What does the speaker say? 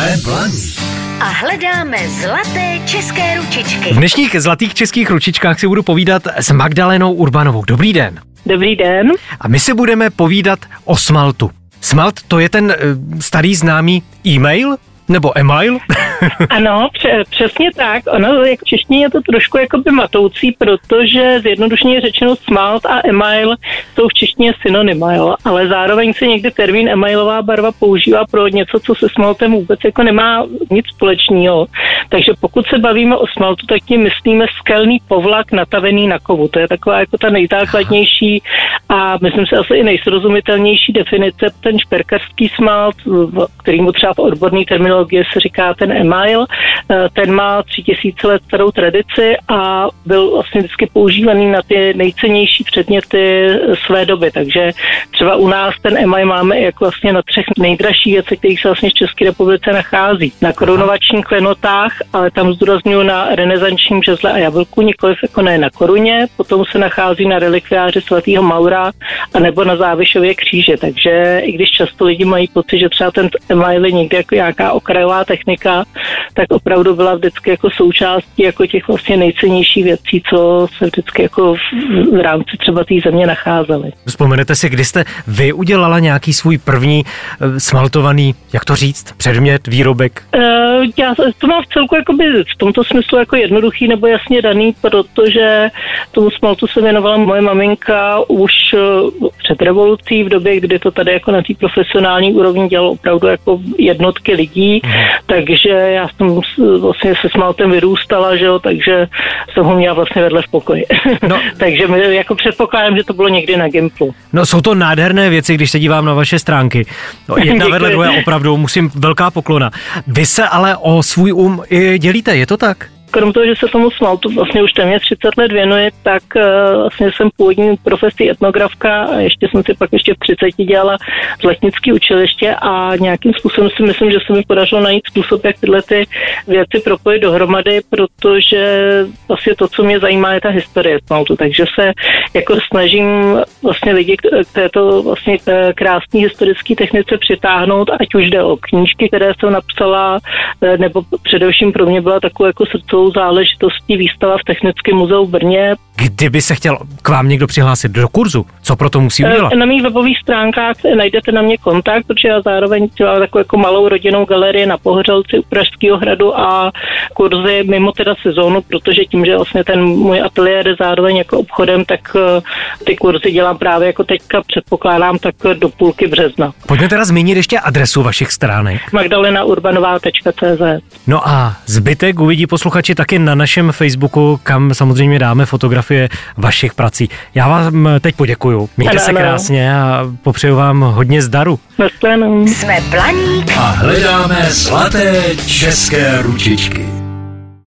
Jsme blaní. A hledáme zlaté české ručičky. V dnešních zlatých českých ručičkách si budu povídat s Magdalenou Urbanovou. Dobrý den. Dobrý den. A my si budeme povídat o smaltu. Smalt to je ten uh, starý známý e-mail, nebo email? ano, pře- přesně tak. Ono, jak v češtině je to trošku jakoby matoucí, protože zjednodušeně řečeno smalt a email jsou v češtině synonyma, jo? ale zároveň se někdy termín emailová barva používá pro něco, co se smaltem vůbec jako nemá nic společného. Takže pokud se bavíme o smaltu, tak tím myslíme skelný povlak natavený na kovu. To je taková jako ta nejzákladnější a myslím si asi i nejsrozumitelnější definice. Ten šperkarský smalt, kterým třeba v odborný terminologie se říká ten email, eh, ten má tři tisíce let starou tradici a byl vlastně vždycky používaný na ty nejcennější předměty své doby. Takže třeba u nás ten email máme jako vlastně na třech nejdražších věcech, kterých se vlastně v České republice nachází. Na korunovačních klenotách, ale tam zdůraznuju na renesančním žezle a jablku, nikoliv jako ne na koruně, potom se nachází na relikviáři svatého Maura a nebo na závišově kříže. Takže i když často lidi mají pocit, že třeba ten email je někde jako nějaká okrajová technika, tak opravdu byla vždycky jako součástí jako těch vlastně nejcennějších věcí, co se vždycky jako v, v rámci třeba té země nacházely. Vzpomenete si, kdy jste vy udělala nějaký svůj první uh, smaltovaný, jak to říct, předmět, výrobek? Uh, já to mám v celku jakoby v tomto smyslu jako jednoduchý nebo jasně daný, protože tomu smaltu se věnovala moje maminka už uh, před revolucí v době, kdy to tady jako na té profesionální úrovni dělalo opravdu jako jednotky lidí, mm. takže já jsem vlastně se smaltem vyrůstala, že jo, takže jsem ho měla vlastně vedle v pokoji. No. takže my jako předpokládám, že to bylo někdy na Gimplu. No jsou to nádherné věci, když se dívám na vaše stránky. No, jedna vedle druhé opravdu, musím velká poklona. Vy se ale o svůj um i dělíte, je to tak? Krom toho, že se tomu smaltu vlastně už téměř 30 let věnuje, tak uh, vlastně jsem původní profesí etnografka a ještě jsem si pak ještě v 30 dělala z letnické učiliště a nějakým způsobem si myslím, že se mi podařilo najít způsob, jak tyhle ty věci propojit dohromady, protože vlastně to, co mě zajímá, je ta historie smaltu. Takže se jako snažím vlastně lidi k této vlastně krásné historické technice přitáhnout, ať už jde o knížky, které jsem napsala, eh, nebo především pro mě byla takovou jako srdcovou záležitostí výstava v Technickém muzeu v Brně. Kdyby se chtěl k vám někdo přihlásit do kurzu, co pro to musí udělat? Eh, na mých webových stránkách najdete na mě kontakt, protože já zároveň dělám takovou jako malou rodinnou galerii na Pohořelci u Pražského hradu a kurzy mimo teda sezónu, protože tím, že vlastně ten můj ateliér je zároveň jako obchodem, tak eh, ty kurzy dělám právě jako teďka předpokládám tak do půlky března. Pojďme teda zmínit ještě adresu vašich stránek. magdalenaurbanová.cz No a zbytek uvidí posluchači posluchači taky na našem Facebooku, kam samozřejmě dáme fotografie vašich prací. Já vám teď poděkuju. Mějte ano, se krásně a popřeju vám hodně zdaru. Jsme Planík a hledáme zlaté české ručičky.